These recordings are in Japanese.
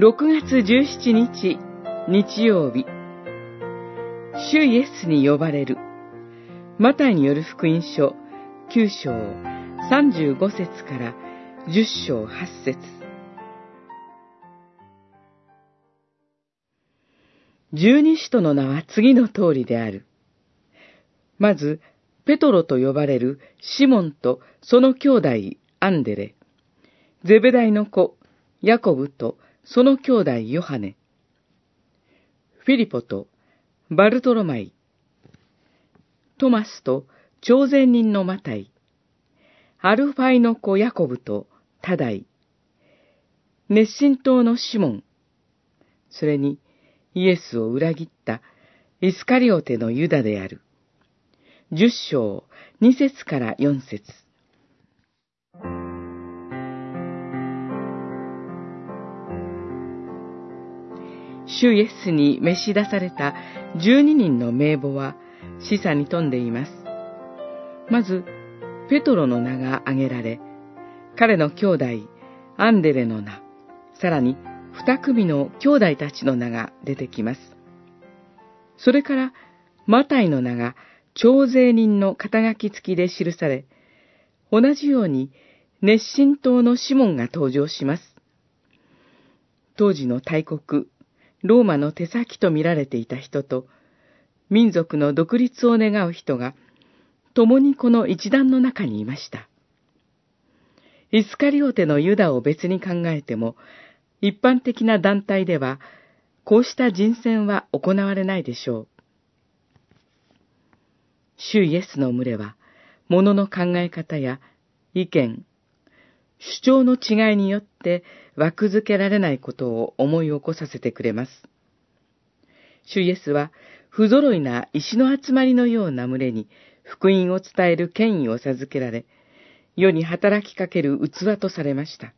6月17日日曜日。主イエスに呼ばれる。マタイによる福音書9章35節から10章8節。十二使徒の名は次の通りである。まず、ペトロと呼ばれるシモンとその兄弟アンデレ、ゼベダイの子ヤコブとその兄弟ヨハネ、フィリポとバルトロマイ、トマスと徴税人のマタイ、アルファイの子ヤコブとタダイ、熱心党のシモン、それにイエスを裏切ったイスカリオテのユダである。十章二節から四節。主イエスに召し出された十二人の名簿は示唆に富んでいます。まず、ペトロの名が挙げられ、彼の兄弟、アンデレの名、さらに二組の兄弟たちの名が出てきます。それから、マタイの名が徴税人の肩書き付きで記され、同じように熱心党のシモンが登場します。当時の大国、ローマの手先と見られていた人と、民族の独立を願う人が、共にこの一団の中にいました。イスカリオテのユダを別に考えても、一般的な団体では、こうした人選は行われないでしょう。主イエスの群れは、物の考え方や意見、主張の違いによってて枠付けられないことを思い起こさせてくれます。主イエスは、不揃いな石の集まりのような群れに福音を伝える権威を授けられ、世に働きかける器とされました。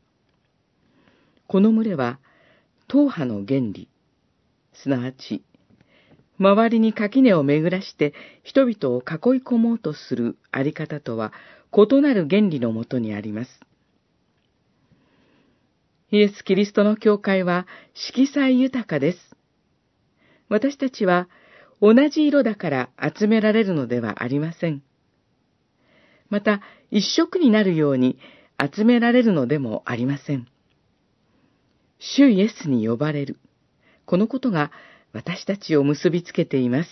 この群れは、党派の原理、すなわち、周りに垣根を巡らして人々を囲い込もうとするあり方とは異なる原理のもとにあります。イエス・キリストの教会は色彩豊かです。私たちは同じ色だから集められるのではありません。また、一色になるように集められるのでもありません。主イエスに呼ばれる。このことが私たちを結びつけています。